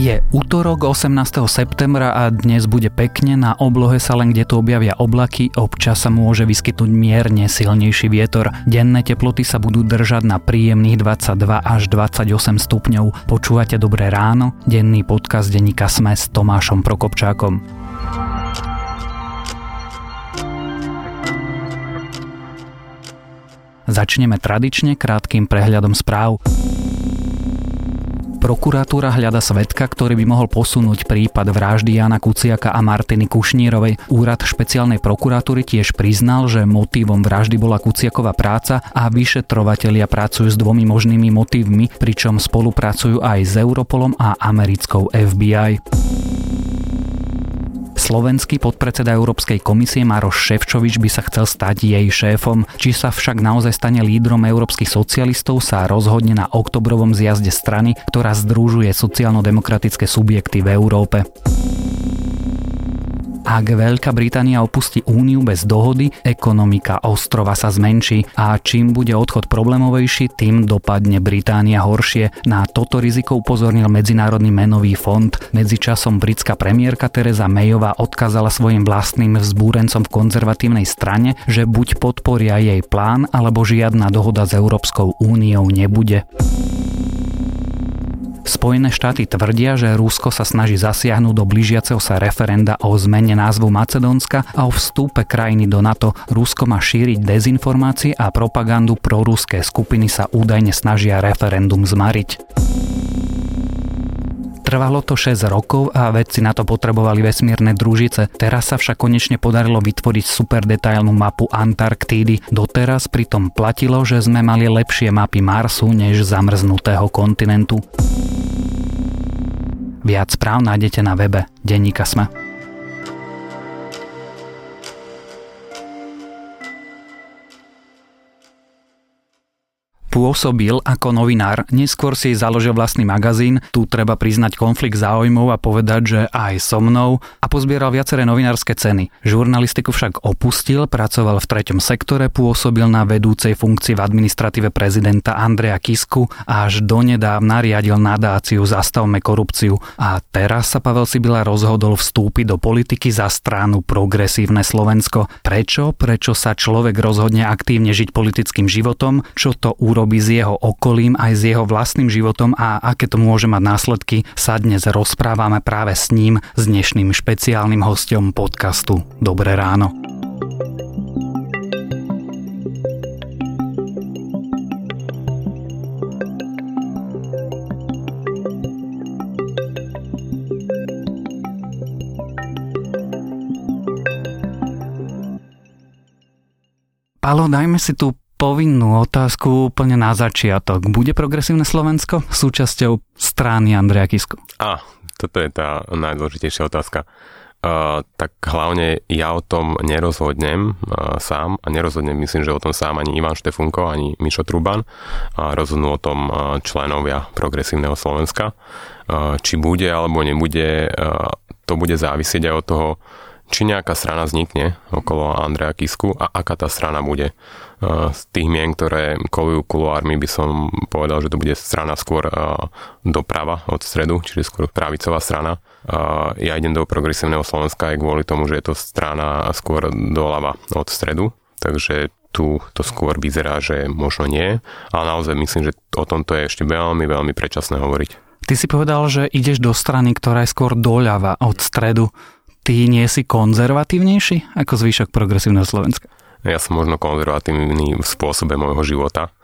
Je útorok 18. septembra a dnes bude pekne, na oblohe sa len kde tu objavia oblaky, občas sa môže vyskytnúť mierne silnejší vietor. Denné teploty sa budú držať na príjemných 22 až 28 stupňov. Počúvate Dobré ráno, denný podcast denníka Sme s Tomášom Prokopčákom. Začneme tradične krátkým prehľadom správ. Prokuratúra hľada svetka, ktorý by mohol posunúť prípad vraždy Jana Kuciaka a Martiny Kušnírovej. Úrad špeciálnej prokuratúry tiež priznal, že motívom vraždy bola Kuciaková práca a vyšetrovatelia pracujú s dvomi možnými motívmi, pričom spolupracujú aj s Europolom a americkou FBI. Slovenský podpredseda Európskej komisie Maroš Ševčovič by sa chcel stať jej šéfom. Či sa však naozaj stane lídrom európskych socialistov sa rozhodne na oktobrovom zjazde strany, ktorá združuje sociálno-demokratické subjekty v Európe. Ak Veľká Británia opustí úniu bez dohody, ekonomika ostrova sa zmenší a čím bude odchod problémovejší, tým dopadne Británia horšie. Na toto riziko upozornil Medzinárodný menový fond. Medzičasom britská premiérka Teresa Mayová odkázala svojim vlastným vzbúrencom v konzervatívnej strane, že buď podporia jej plán, alebo žiadna dohoda s Európskou úniou nebude. Spojené štáty tvrdia, že Rusko sa snaží zasiahnuť do blížiaceho sa referenda o zmene názvu Macedónska a o vstúpe krajiny do NATO. Rusko má šíriť dezinformácie a propagandu pro ruské skupiny sa údajne snažia referendum zmariť. Trvalo to 6 rokov a vedci na to potrebovali vesmírne družice. Teraz sa však konečne podarilo vytvoriť super detailnú mapu Antarktídy. Doteraz pritom platilo, že sme mali lepšie mapy Marsu než zamrznutého kontinentu. Viac správ nájdete na webe Denníka Sme. Pôsobil ako novinár, neskôr si založil vlastný magazín, tu treba priznať konflikt záujmov a povedať, že aj so mnou a pozbieral viaceré novinárske ceny. Žurnalistiku však opustil, pracoval v treťom sektore, pôsobil na vedúcej funkcii v administratíve prezidenta Andreja Kisku a až donedávna riadil nadáciu Zastavme korupciu. A teraz sa Pavel Sibila rozhodol vstúpiť do politiky za stranu Progresívne Slovensko. Prečo? Prečo sa človek rozhodne aktívne žiť politickým životom? Čo to urobí urobí s jeho okolím aj s jeho vlastným životom a aké to môže mať následky, sa dnes rozprávame práve s ním, s dnešným špeciálnym hostom podcastu Dobré ráno. Palo, dajme si tu povinnú otázku úplne na začiatok. Bude progresívne Slovensko súčasťou strany Andreja Kisku? A, toto je tá najdôležitejšia otázka. Uh, tak hlavne ja o tom nerozhodnem uh, sám a nerozhodnem, myslím, že o tom sám ani Ivan Štefunko, ani Mišo Truban. Uh, rozhodnú o tom uh, členovia Progresívneho Slovenska. Uh, či bude alebo nebude, uh, to bude závisieť aj od toho, či nejaká strana vznikne okolo Andreja Kisku a aká tá strana bude z tých mien, ktoré kolujú kuluármi, by som povedal, že to bude strana skôr doprava od stredu, čiže skôr pravicová strana. Ja idem do progresívneho Slovenska aj kvôli tomu, že je to strana skôr doľava od stredu, takže tu to skôr vyzerá, že možno nie, ale naozaj myslím, že o tomto je ešte veľmi, veľmi predčasné hovoriť. Ty si povedal, že ideš do strany, ktorá je skôr doľava od stredu. Ty nie si konzervatívnejší ako zvyšok progresívneho Slovenska? Ja som možno konzervatívny v spôsobe môjho života,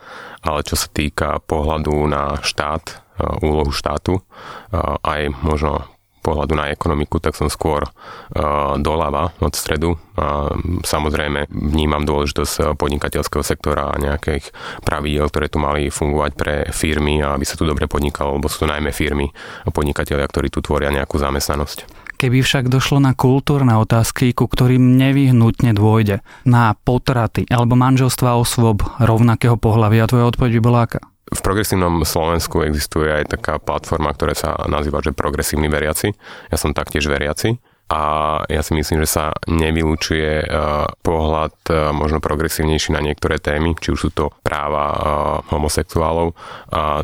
ale čo sa týka pohľadu na štát, e, úlohu štátu, e, aj možno pohľadu na ekonomiku, tak som skôr uh, doľava od stredu. Samozrejme vnímam dôležitosť podnikateľského sektora a nejakých pravidel, ktoré tu mali fungovať pre firmy aby sa tu dobre podnikalo, lebo sú to najmä firmy a podnikatelia, ktorí tu tvoria nejakú zamestnanosť. Keby však došlo na kultúrne otázky, ku ktorým nevyhnutne dôjde, na potraty alebo manželstva osôb rovnakého pohľavia, tvoja odpoveď by bola aká? V progresívnom Slovensku existuje aj taká platforma, ktorá sa nazýva, že progresívni veriaci. Ja som taktiež veriaci a ja si myslím, že sa nevylučuje pohľad možno progresívnejší na niektoré témy, či už sú to práva homosexuálov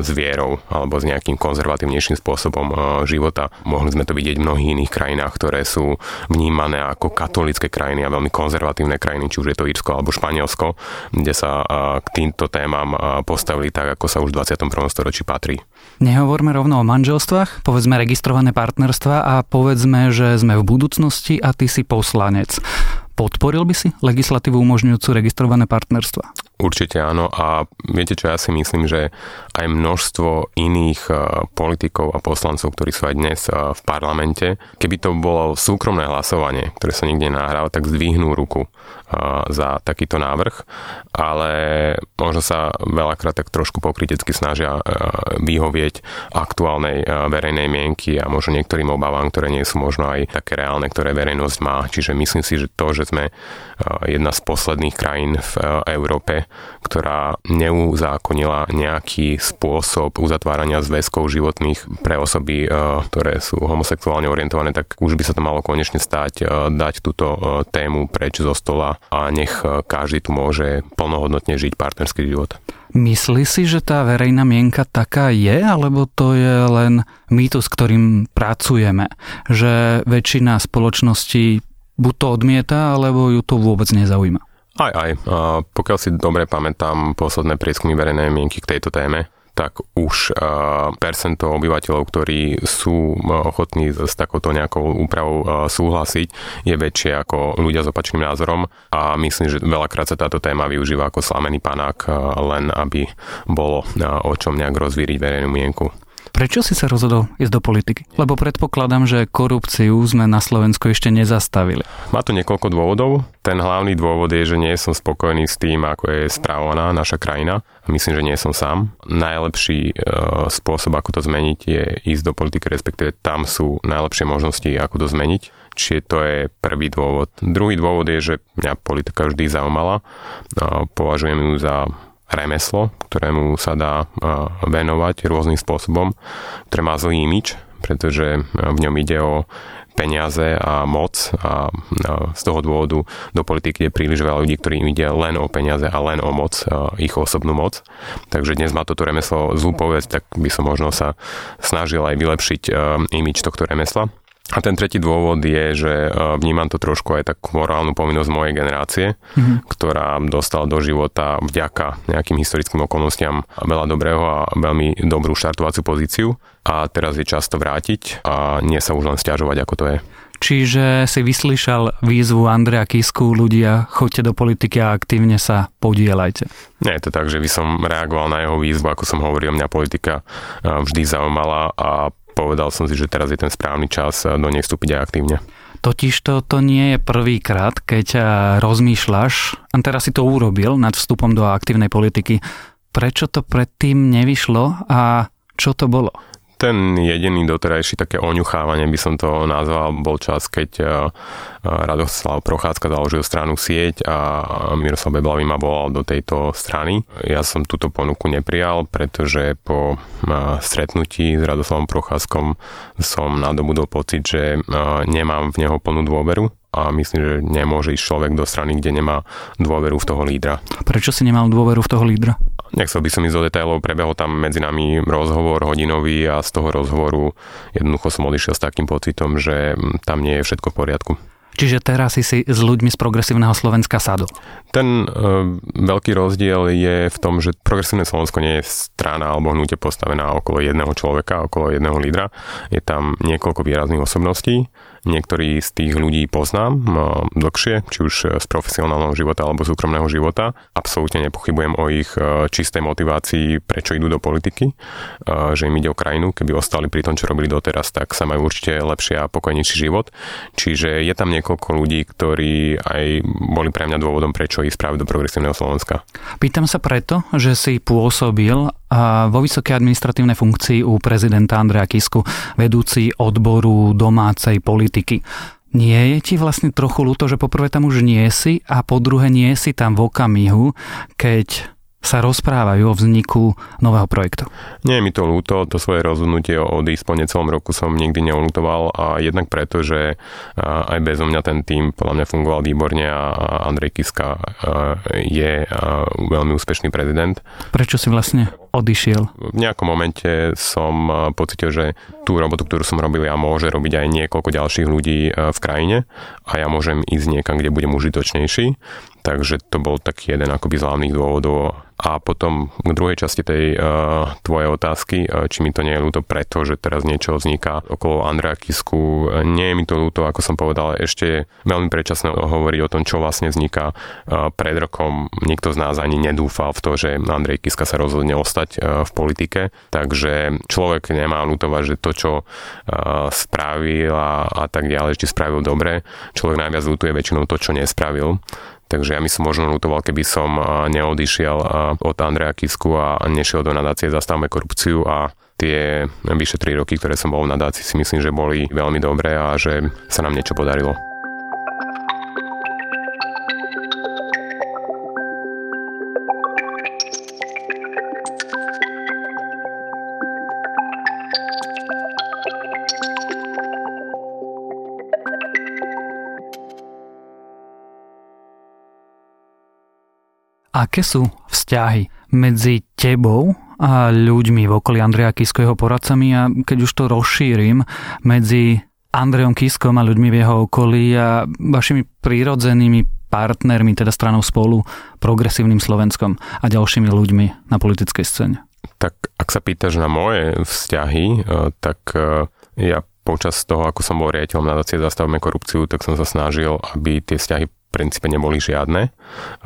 s vierou alebo s nejakým konzervatívnejším spôsobom života. Mohli sme to vidieť v mnohých iných krajinách, ktoré sú vnímané ako katolické krajiny a veľmi konzervatívne krajiny, či už je to Írsko alebo Španielsko, kde sa k týmto témam postavili tak, ako sa už v 21. storočí patrí. Nehovorme rovno o manželstvách, povedzme registrované partnerstva a povedzme, že sme v budúcnosti a ty si poslanec. Podporil by si legislatívu umožňujúcu registrované partnerstva? Určite áno a viete čo, ja si myslím, že aj množstvo iných e, politikov a poslancov, ktorí sú aj dnes e, v parlamente, keby to bolo súkromné hlasovanie, ktoré sa nikde nahráva, tak zdvihnú ruku za takýto návrh, ale možno sa veľakrát tak trošku pokritecky snažia vyhovieť aktuálnej verejnej mienky a možno niektorým obavám, ktoré nie sú možno aj také reálne, ktoré verejnosť má. Čiže myslím si, že to, že sme jedna z posledných krajín v Európe, ktorá neuzákonila nejaký spôsob uzatvárania zväzkov životných pre osoby, ktoré sú homosexuálne orientované, tak už by sa to malo konečne stať, dať túto tému preč zo stola a nech každý tu môže plnohodnotne žiť partnerský život. Myslí si, že tá verejná mienka taká je, alebo to je len mýtus, ktorým pracujeme? Že väčšina spoločností buď to odmieta, alebo ju to vôbec nezaujíma? Aj, aj. Pokiaľ si dobre pamätám posledné prieskumy verejnej mienky k tejto téme, tak už percento obyvateľov, ktorí sú ochotní s takouto nejakou úpravou súhlasiť, je väčšie ako ľudia s opačným názorom a myslím, že veľakrát sa táto téma využíva ako slamený panák, len aby bolo o čom nejak rozvíriť verejnú mienku. Prečo si sa rozhodol ísť do politiky? Lebo predpokladám, že korupciu sme na Slovensku ešte nezastavili. Má to niekoľko dôvodov. Ten hlavný dôvod je, že nie som spokojný s tým, ako je správaná naša krajina. Myslím, že nie som sám. Najlepší e, spôsob, ako to zmeniť, je ísť do politiky, respektíve tam sú najlepšie možnosti, ako to zmeniť. Čiže to je prvý dôvod. Druhý dôvod je, že mňa politika vždy zaujímala. Považujem ju za remeslo, ktorému sa dá venovať rôznym spôsobom, ktoré má zlý imič, pretože v ňom ide o peniaze a moc a z toho dôvodu do politiky je príliš veľa ľudí, ktorým ide len o peniaze a len o moc, ich osobnú moc. Takže dnes má toto remeslo zlú povedz, tak by som možno sa snažil aj vylepšiť imič tohto remesla. A ten tretí dôvod je, že e, vnímam to trošku aj takú morálnu povinnosť mojej generácie, mm-hmm. ktorá dostala do života vďaka nejakým historickým okolnostiam veľa dobrého a veľmi dobrú štartovaciu pozíciu a teraz je čas to vrátiť a nie sa už len stiažovať, ako to je. Čiže si vyslyšal výzvu Andrea Kisku, ľudia, choďte do politiky a aktívne sa podielajte. Nie je to tak, že by som reagoval na jeho výzvu, ako som hovoril, mňa politika e, vždy zaujímala a povedal som si, že teraz je ten správny čas do nej vstúpiť aj aktívne. Totiž to, to nie je prvýkrát, keď rozmýšľaš, a teraz si to urobil nad vstupom do aktívnej politiky. Prečo to predtým nevyšlo a čo to bolo? Ten jediný doterajší také oňuchávanie by som to nazval, bol čas, keď eh, Radoslav Prochádzka založil stranu Sieť a Miroslav Beblavý ma volal do tejto strany. Ja som túto ponuku neprijal, pretože po eh, stretnutí s Radoslavom Prochádzkom som nadobudol pocit, že nemám v neho plnú dôveru a myslím, že nemôže ísť človek do strany, kde nemá dôveru v toho lídra. Prečo si nemal dôveru v toho lídra? Nechcel by som ísť do detailov, prebehol tam medzi nami rozhovor hodinový a z toho rozhovoru jednoducho som odišiel s takým pocitom, že tam nie je všetko v poriadku. Čiže teraz si si s ľuďmi z progresívneho Slovenska sadol. Ten e, veľký rozdiel je v tom, že progresívne Slovensko nie je strana alebo hnutie postavená okolo jedného človeka, okolo jedného lídra. Je tam niekoľko výrazných osobností Niektorí z tých ľudí poznám dlhšie, či už z profesionálneho života alebo súkromného života. Absolútne nepochybujem o ich e, čistej motivácii, prečo idú do politiky, e, že im ide o krajinu. Keby ostali pri tom, čo robili doteraz, tak sa majú určite lepšie a pokojnejší život. Čiže je tam niekoľko ľudí, ktorí aj boli pre mňa dôvodom, prečo ísť práve do progresívneho Slovenska. Pýtam sa preto, že si pôsobil vo vysokej administratívnej funkcii u prezidenta Andreja Kisku, vedúci odboru domácej politiky. Nie je ti vlastne trochu ľúto, že poprvé tam už nie si a po druhé nie si tam v okamihu, keď sa rozprávajú o vzniku nového projektu. Nie je mi to ľúto, to svoje rozhodnutie odísť po necelom roku som nikdy neolutoval a jednak preto, že aj bez mňa ten tým podľa mňa fungoval výborne a Andrej Kiska je veľmi úspešný prezident. Prečo si vlastne odišiel? V nejakom momente som pocitil, že tú robotu, ktorú som robil ja, môže robiť aj niekoľko ďalších ľudí v krajine a ja môžem ísť niekam, kde budem užitočnejší. Takže to bol taký jeden akoby z hlavných dôvodov. A potom k druhej časti tej uh, tvojej otázky, uh, či mi to nie je ľúto preto, že teraz niečo vzniká okolo Andrea Kisku. Nie je mi to ľúto, ako som povedal, ešte je veľmi predčasné hovoriť o tom, čo vlastne vzniká. Uh, pred rokom nikto z nás ani nedúfal v to, že Andrej Kiska sa rozhodne ostať uh, v politike. Takže človek nemá ľútovať, že to, čo uh, spravil a, a tak ďalej, či spravil dobre. Človek najviac ľutuje väčšinou to, čo nespravil. Takže ja mi som možno lutoval, keby som neodišiel od Andreja Kisku a nešiel do nadácie Zastavme korupciu a tie vyše 3 roky, ktoré som bol v nadácii, si myslím, že boli veľmi dobré a že sa nám niečo podarilo. Aké sú vzťahy medzi tebou a ľuďmi v okolí Andreja Kisko jeho poradcami a keď už to rozšírim medzi Andrejom Kiskom a ľuďmi v jeho okolí a vašimi prírodzenými partnermi, teda stranou spolu, progresívnym Slovenskom a ďalšími ľuďmi na politickej scéne? Tak ak sa pýtaš na moje vzťahy, e, tak e, ja počas toho, ako som bol riaditeľom nadácie Zastavme korupciu, tak som sa snažil, aby tie vzťahy princípe neboli žiadne.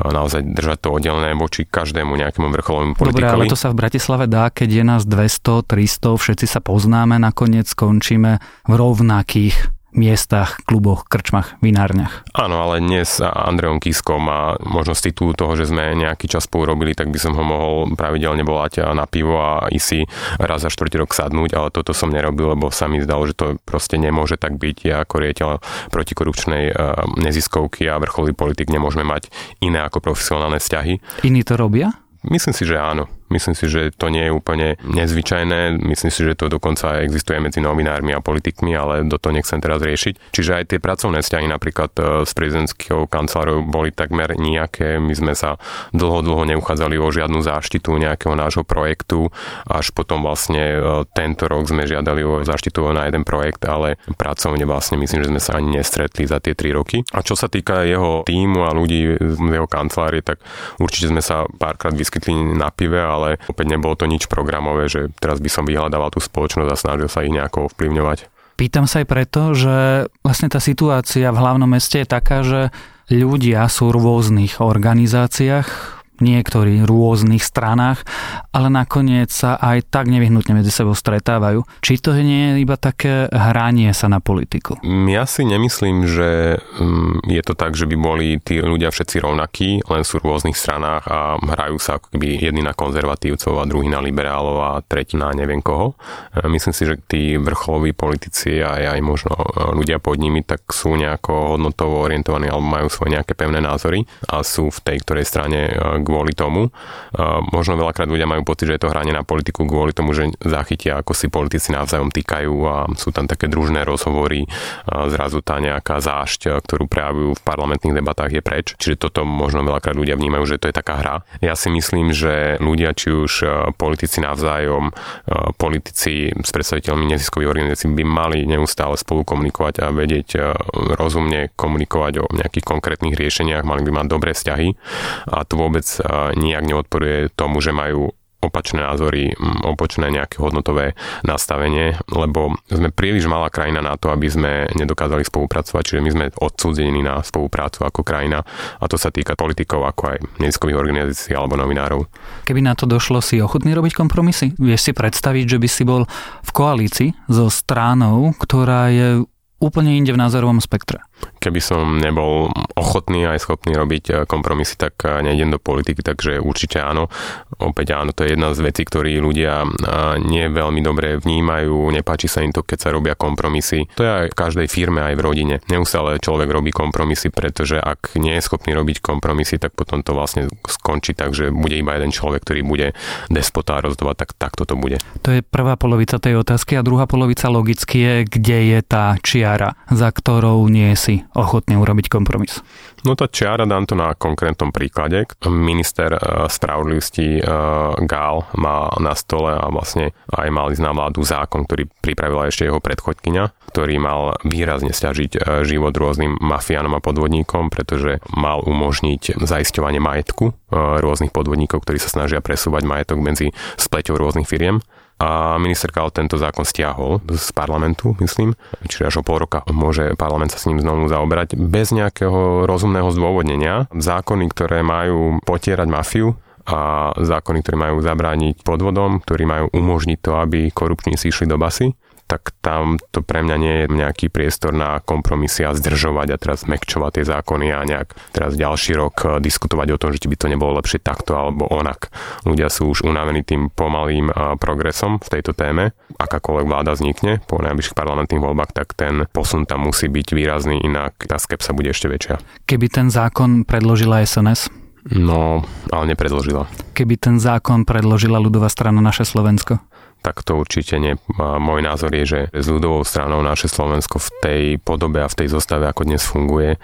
Naozaj držať to oddelené voči každému nejakému vrcholovému politikovi. Dobre, ale to sa v Bratislave dá, keď je nás 200, 300, všetci sa poznáme, nakoniec skončíme v rovnakých miestach, kluboch, krčmach, vinárniach. Áno, ale dnes s Andreom Kiskom a možno z titulu toho, že sme nejaký čas spolu robili, tak by som ho mohol pravidelne volať na pivo a ísť si raz za štvrtý rok sadnúť, ale toto som nerobil, lebo sa mi zdalo, že to proste nemôže tak byť. Ja ako riaditeľ protikorupčnej eh, neziskovky a vrcholový politik nemôžeme mať iné ako profesionálne vzťahy. Iní to robia? Myslím si, že áno. Myslím si, že to nie je úplne nezvyčajné. Myslím si, že to dokonca existuje medzi novinármi a politikmi, ale do toho nechcem teraz riešiť. Čiže aj tie pracovné vzťahy napríklad e, s prezidentskou kancelárou boli takmer nejaké. My sme sa dlho, dlho neuchádzali o žiadnu záštitu nejakého nášho projektu. Až potom vlastne e, tento rok sme žiadali o záštitu na jeden projekt, ale pracovne vlastne myslím, že sme sa ani nestretli za tie tri roky. A čo sa týka jeho týmu a ľudí z jeho kancelárie, tak určite sme sa párkrát vyskytli na pive, ale opäť nebolo to nič programové, že teraz by som vyhľadával tú spoločnosť a snažil sa ich nejako ovplyvňovať. Pýtam sa aj preto, že vlastne tá situácia v hlavnom meste je taká, že ľudia sú v rôznych organizáciách, niektorí rôznych stranách, ale nakoniec sa aj tak nevyhnutne medzi sebou stretávajú. Či to nie je iba také hranie sa na politiku? Ja si nemyslím, že mm, je to tak, že by boli tí ľudia všetci rovnakí, len sú v rôznych stranách a hrajú sa ako keby jedni na konzervatívcov a druhý na liberálov a tretí na neviem koho. E, myslím si, že tí vrcholoví politici a aj možno e, ľudia pod nimi tak sú nejako hodnotovo orientovaní alebo majú svoje nejaké pevné názory a sú v tej ktorej strane e, kvôli tomu. Možno veľakrát ľudia majú pocit, že je to hranie na politiku kvôli tomu, že zachytia, ako si politici navzájom týkajú a sú tam také družné rozhovory. Zrazu tá nejaká zášť, ktorú prejavujú v parlamentných debatách je preč. Čiže toto možno veľakrát ľudia vnímajú, že to je taká hra. Ja si myslím, že ľudia, či už politici navzájom, politici s predstaviteľmi neziskových organizácií by mali neustále spolu komunikovať a vedieť rozumne komunikovať o nejakých konkrétnych riešeniach, mali by mať dobré vzťahy a to vôbec nijak neodporuje tomu, že majú opačné názory, opačné nejaké hodnotové nastavenie, lebo sme príliš malá krajina na to, aby sme nedokázali spolupracovať, čiže my sme odsúdení na spoluprácu ako krajina a to sa týka politikov ako aj neziskových organizácií alebo novinárov. Keby na to došlo, si ochotný robiť kompromisy? Vieš si predstaviť, že by si bol v koalícii so stránou, ktorá je úplne inde v názorovom spektre? Keby som nebol ochotný aj schopný robiť e, kompromisy, tak e, nejdem do politiky, takže určite áno. Opäť áno, to je jedna z vecí, ktorí ľudia e, nie veľmi dobre vnímajú, nepáči sa im to, keď sa robia kompromisy. To je aj v každej firme, aj v rodine. Neustále človek robí kompromisy, pretože ak nie je schopný robiť kompromisy, tak potom to vlastne skončí tak, že bude iba jeden človek, ktorý bude despotá rozdovať, tak takto to bude. To je prvá polovica tej otázky a druhá polovica logicky je, kde je tá čiara, za ktorou nie si ochotný urobiť kompromis? No tá čiara dám to na konkrétnom príklade. Minister uh, spravodlivosti uh, Gál má na stole a vlastne aj mal ísť na vládu zákon, ktorý pripravila ešte jeho predchodkyňa, ktorý mal výrazne stiažiť uh, život rôznym mafiánom a podvodníkom, pretože mal umožniť zaisťovanie majetku rôznych podvodníkov, ktorí sa snažia presúvať majetok medzi spleťou rôznych firiem a minister Kal tento zákon stiahol z parlamentu, myslím, čiže až o pol roka môže parlament sa s ním znovu zaoberať bez nejakého rozumného zdôvodnenia. Zákony, ktoré majú potierať mafiu, a zákony, ktoré majú zabrániť podvodom, ktorí majú umožniť to, aby korupčníci išli do basy, tak tam to pre mňa nie je nejaký priestor na kompromisy a zdržovať a teraz mekčovať tie zákony a nejak teraz ďalší rok eh, diskutovať o tom, že by to nebolo lepšie takto alebo onak. Ľudia sú už unavení tým pomalým eh, progresom v tejto téme. Akákoľvek vláda vznikne po najbližších parlamentných voľbách, tak ten posun tam musí byť výrazný, inak tá skepsa bude ešte väčšia. Keby ten zákon predložila SNS, No, ale nepredložila. Keby ten zákon predložila ľudová strana naše Slovensko? Tak to určite nie. Môj názor je, že s ľudovou stranou naše Slovensko v tej podobe a v tej zostave, ako dnes funguje,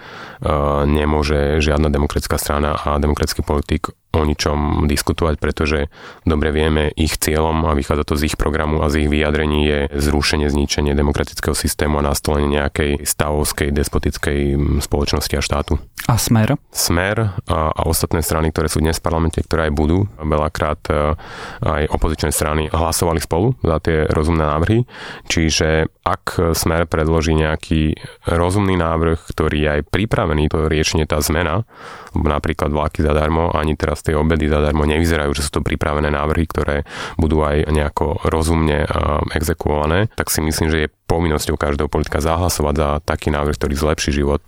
nemôže žiadna demokratická strana a demokratický politik o ničom diskutovať, pretože dobre vieme, ich cieľom a vychádza to z ich programu a z ich vyjadrení je zrušenie, zničenie demokratického systému a nastolenie nejakej stavovskej, despotickej spoločnosti a štátu. A smer? Smer a, a ostatné strany, ktoré sú dnes v parlamente, ktoré aj budú, veľakrát e, aj opozičné strany hlasovali spolu za tie rozumné návrhy. Čiže ak smer predloží nejaký rozumný návrh, ktorý je aj pripravený to riešenie, tá zmena, napríklad vláky zadarmo, ani teraz tie obedy zadarmo nevyzerajú, že sú to pripravené návrhy, ktoré budú aj nejako rozumne exekuované, tak si myslím, že je povinnosťou každého politika zahlasovať za taký návrh, ktorý zlepší život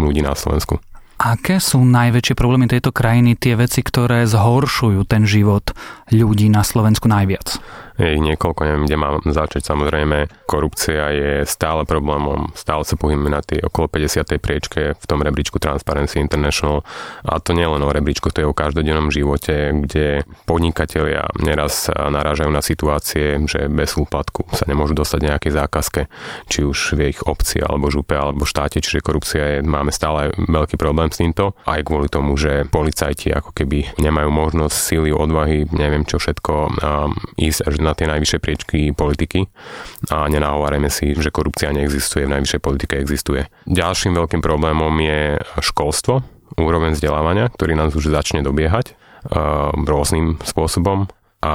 ľudí na Slovensku. Aké sú najväčšie problémy tejto krajiny, tie veci, ktoré zhoršujú ten život ľudí na Slovensku najviac? je ich niekoľko, neviem, kde mám začať. Samozrejme, korupcia je stále problémom, stále sa pohybujeme na tej okolo 50. priečke v tom rebríčku Transparency International. A to nie len o rebríčku, to je o každodennom živote, kde podnikatelia neraz narážajú na situácie, že bez úplatku sa nemôžu dostať nejakej zákazke, či už v ich obci, alebo župe, alebo štáte, čiže korupcia je, máme stále veľký problém s týmto, aj kvôli tomu, že policajti ako keby nemajú možnosť síly, odvahy, neviem čo všetko, um, ísť až na tie najvyššie priečky politiky. A nenahovárajme si, že korupcia neexistuje, v najvyššej politike existuje. Ďalším veľkým problémom je školstvo, úroveň vzdelávania, ktorý nás už začne dobiehať uh, rôznym spôsobom. A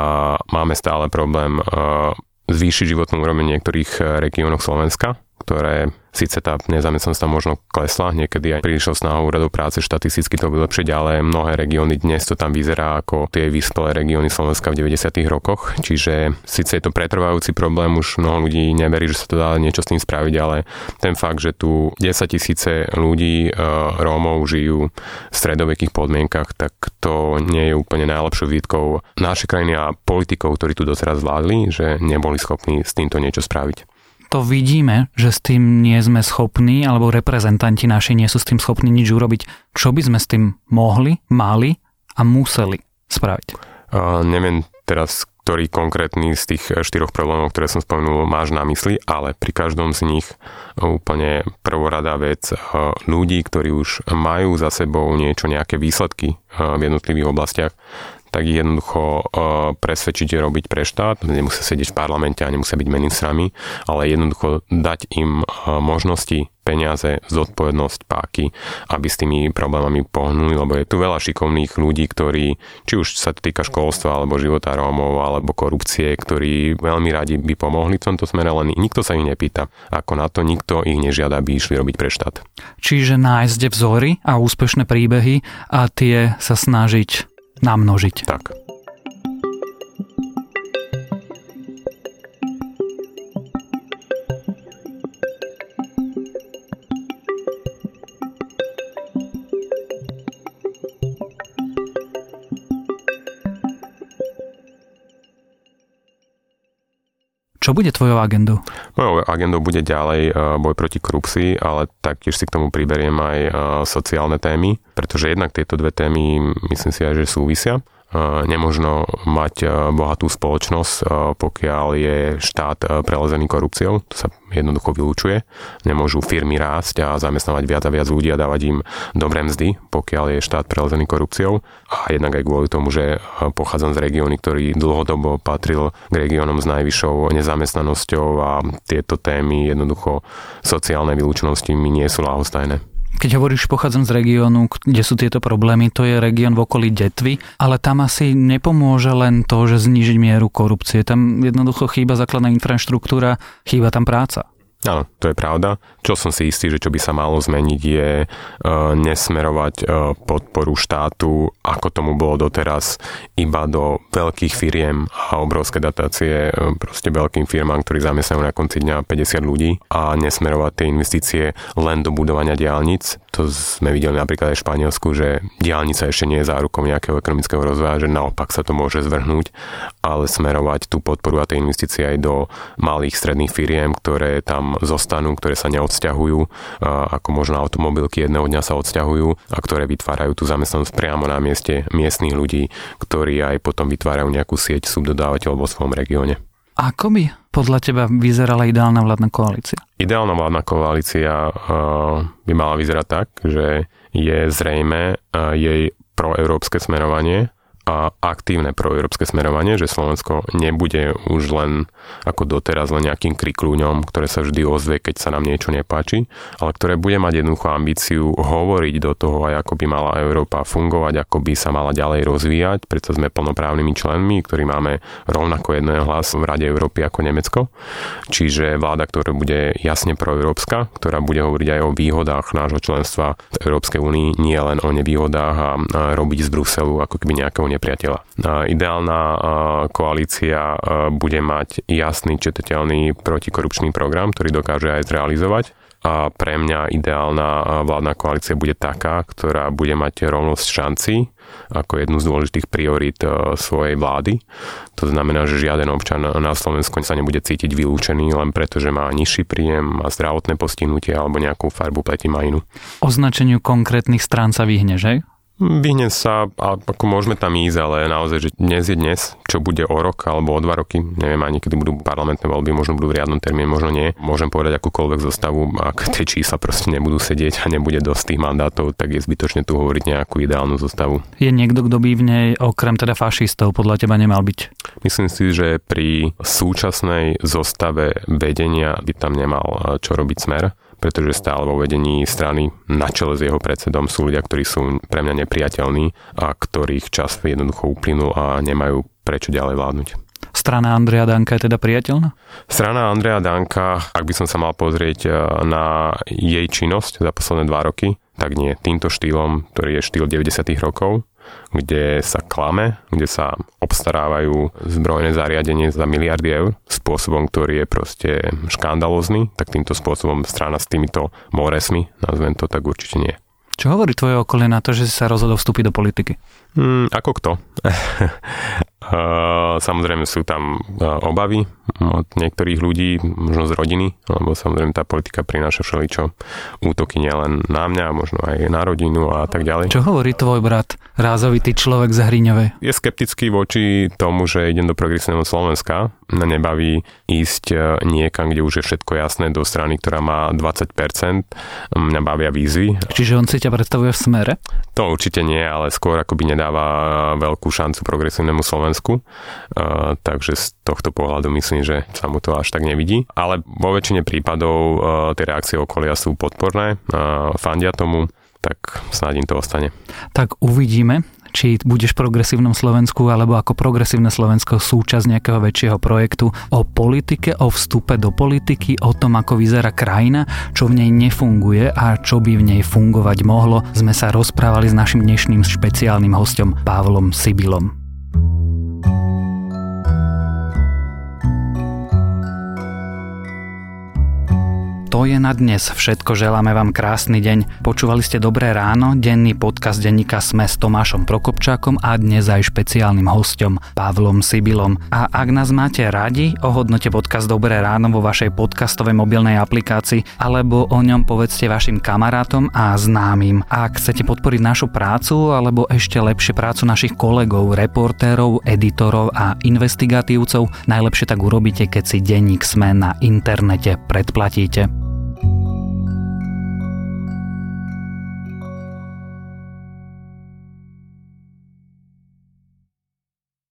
máme stále problém uh, zvýšiť životnú úroveň niektorých uh, regiónoch Slovenska, ktoré Sice tá nezamestnanosť tam možno klesla, niekedy aj príliš snahou úradov práce štatisticky to vylepšiť, ale mnohé regióny dnes to tam vyzerá ako tie vyspelé regióny Slovenska v 90. rokoch. Čiže síce je to pretrvajúci problém, už mnoho ľudí neverí, že sa to dá niečo s tým spraviť, ale ten fakt, že tu 10 tisíce ľudí, e, Rómov žijú v stredovekých podmienkach, tak to nie je úplne najlepšou výtkou našej krajiny a politikov, ktorí tu doteraz vládli, že neboli schopní s týmto niečo spraviť to vidíme, že s tým nie sme schopní, alebo reprezentanti naši nie sú s tým schopní nič urobiť. Čo by sme s tým mohli, mali a museli spraviť? Uh, neviem teraz, ktorý konkrétny z tých štyroch problémov, ktoré som spomenul, máš na mysli, ale pri každom z nich úplne prvorada vec ľudí, ktorí už majú za sebou niečo, nejaké výsledky v jednotlivých oblastiach, tak jednoducho uh, presvedčiť robiť pre štát. Nemusia sedieť v parlamente a nemusia byť ministrami, ale jednoducho dať im uh, možnosti peniaze, zodpovednosť, páky, aby s tými problémami pohnuli, lebo je tu veľa šikovných ľudí, ktorí, či už sa týka školstva, alebo života Rómov, alebo korupcie, ktorí veľmi radi by pomohli v tomto smere, len nikto sa ich nepýta. Ako na to nikto ich nežiada, aby išli robiť pre štát. Čiže nájsť vzory a úspešné príbehy a tie sa snažiť namnožiť. Tak. Čo bude tvojou agendou? Mojou agendou bude ďalej boj proti korupcii, ale taktiež si k tomu priberiem aj sociálne témy, pretože jednak tieto dve témy myslím si aj, že súvisia nemožno mať bohatú spoločnosť, pokiaľ je štát prelezený korupciou. To sa jednoducho vylúčuje. Nemôžu firmy rásť a zamestnávať viac a viac ľudí a dávať im dobré mzdy, pokiaľ je štát prelezený korupciou. A jednak aj kvôli tomu, že pochádzam z regióny, ktorý dlhodobo patril k regiónom s najvyššou nezamestnanosťou a tieto témy jednoducho sociálnej vylúčenosti mi nie sú ľahostajné. Keď hovoríš, pochádzam z regiónu, kde sú tieto problémy, to je región v okolí Detvy, ale tam asi nepomôže len to, že znižiť mieru korupcie. Tam jednoducho chýba základná infraštruktúra, chýba tam práca. Áno, to je pravda. Čo som si istý, že čo by sa malo zmeniť je e, nesmerovať e, podporu štátu, ako tomu bolo doteraz, iba do veľkých firiem a obrovské datácie e, proste veľkým firmám, ktorí zamestnajú na konci dňa 50 ľudí a nesmerovať tie investície len do budovania diálnic. To sme videli napríklad aj v Španielsku, že diálnica ešte nie je zárukou nejakého ekonomického rozvoja, že naopak sa to môže zvrhnúť, ale smerovať tú podporu a tie investície aj do malých stredných firiem, ktoré tam zostanú, ktoré sa neodsťahujú, ako možno automobilky jedného dňa sa odsťahujú a ktoré vytvárajú tú zamestnanosť priamo na mieste miestných ľudí, ktorí aj potom vytvárajú nejakú sieť subdodávateľov vo svojom regióne. Ako by podľa teba vyzerala ideálna vládna koalícia? Ideálna vládna koalícia by mala vyzerať tak, že je zrejme jej proeurópske smerovanie a aktívne proeurópske smerovanie, že Slovensko nebude už len ako doteraz len nejakým kriklúňom, ktoré sa vždy ozve, keď sa nám niečo nepáči, ale ktoré bude mať jednoducho ambíciu hovoriť do toho aj ako by mala Európa fungovať, ako by sa mala ďalej rozvíjať, preto sme plnoprávnymi členmi, ktorí máme rovnako jedného hlas v Rade Európy ako Nemecko. Čiže vláda, ktorá bude jasne proeurópska, ktorá bude hovoriť aj o výhodách nášho členstva v Európskej únii, nie len o nevýhodách a robiť z Bruselu ako keby nejakého nepriateľa. Ideálna koalícia bude mať jasný, čitateľný protikorupčný program, ktorý dokáže aj zrealizovať. A pre mňa ideálna vládna koalícia bude taká, ktorá bude mať rovnosť šanci ako jednu z dôležitých priorít svojej vlády. To znamená, že žiaden občan na Slovensku sa nebude cítiť vylúčený len preto, že má nižší príjem, má zdravotné postihnutie alebo nejakú farbu pleti má inú. Označeniu konkrétnych strán sa vyhne, že? Vyhne sa, a ako môžeme tam ísť, ale naozaj, že dnes je dnes, čo bude o rok alebo o dva roky, neviem ani kedy budú parlamentné voľby, možno budú v riadnom termíne, možno nie. Môžem povedať akúkoľvek zostavu, ak tie čísla proste nebudú sedieť a nebude dosť tých mandátov, tak je zbytočne tu hovoriť nejakú ideálnu zostavu. Je niekto, kto by v nej okrem teda fašistov podľa teba nemal byť? Myslím si, že pri súčasnej zostave vedenia by tam nemal čo robiť smer pretože stále vo vedení strany na čele s jeho predsedom sú ľudia, ktorí sú pre mňa nepriateľní a ktorých čas jednoducho uplynul a nemajú prečo ďalej vládnuť. Strana Andreja Danka je teda priateľná? Strana Andreja Danka, ak by som sa mal pozrieť e, na jej činnosť za posledné dva roky, tak nie. Týmto štýlom, ktorý je štýl 90. rokov, kde sa klame, kde sa obstarávajú zbrojné zariadenie za miliardy eur spôsobom, ktorý je proste škandalózny, tak týmto spôsobom strana s týmito moresmi, nazvem to, tak určite nie. Čo hovorí tvoje okolie na to, že si sa rozhodol vstúpiť do politiky? Hmm, ako kto? Samozrejme sú tam obavy od niektorých ľudí, možno z rodiny, lebo samozrejme tá politika prináša všeličo útoky nielen na mňa, možno aj na rodinu a tak ďalej. Čo hovorí tvoj brat, rázovitý človek z Hriňovej? Je skeptický voči tomu, že idem do progresívneho Slovenska. Nebaví ísť e, niekam, kde už je všetko jasné, do strany, ktorá má 20%. Mňa bavia výzvy. Čiže on si ťa predstavuje v smere? To určite nie, ale skôr akoby nedáva veľkú šancu progresívnemu Slovensku. Uh, takže z tohto pohľadu myslím, že sa mu to až tak nevidí. Ale vo väčšine prípadov uh, tie reakcie okolia sú podporné, uh, fandia tomu, tak snáď im to ostane. Tak uvidíme či budeš v progresívnom Slovensku alebo ako progresívne Slovensko súčasť nejakého väčšieho projektu o politike, o vstupe do politiky, o tom, ako vyzerá krajina, čo v nej nefunguje a čo by v nej fungovať mohlo, sme sa rozprávali s našim dnešným špeciálnym hostom Pavlom Sibilom. To je na dnes všetko, želáme vám krásny deň. Počúvali ste Dobré ráno, denný podcast denníka Sme s Tomášom Prokopčákom a dnes aj špeciálnym hostom Pavlom Sibilom. A ak nás máte radi, ohodnote podcast Dobré ráno vo vašej podcastovej mobilnej aplikácii alebo o ňom povedzte vašim kamarátom a známym. Ak chcete podporiť našu prácu alebo ešte lepšie prácu našich kolegov, reportérov, editorov a investigatívcov, najlepšie tak urobíte, keď si denník Sme na internete predplatíte.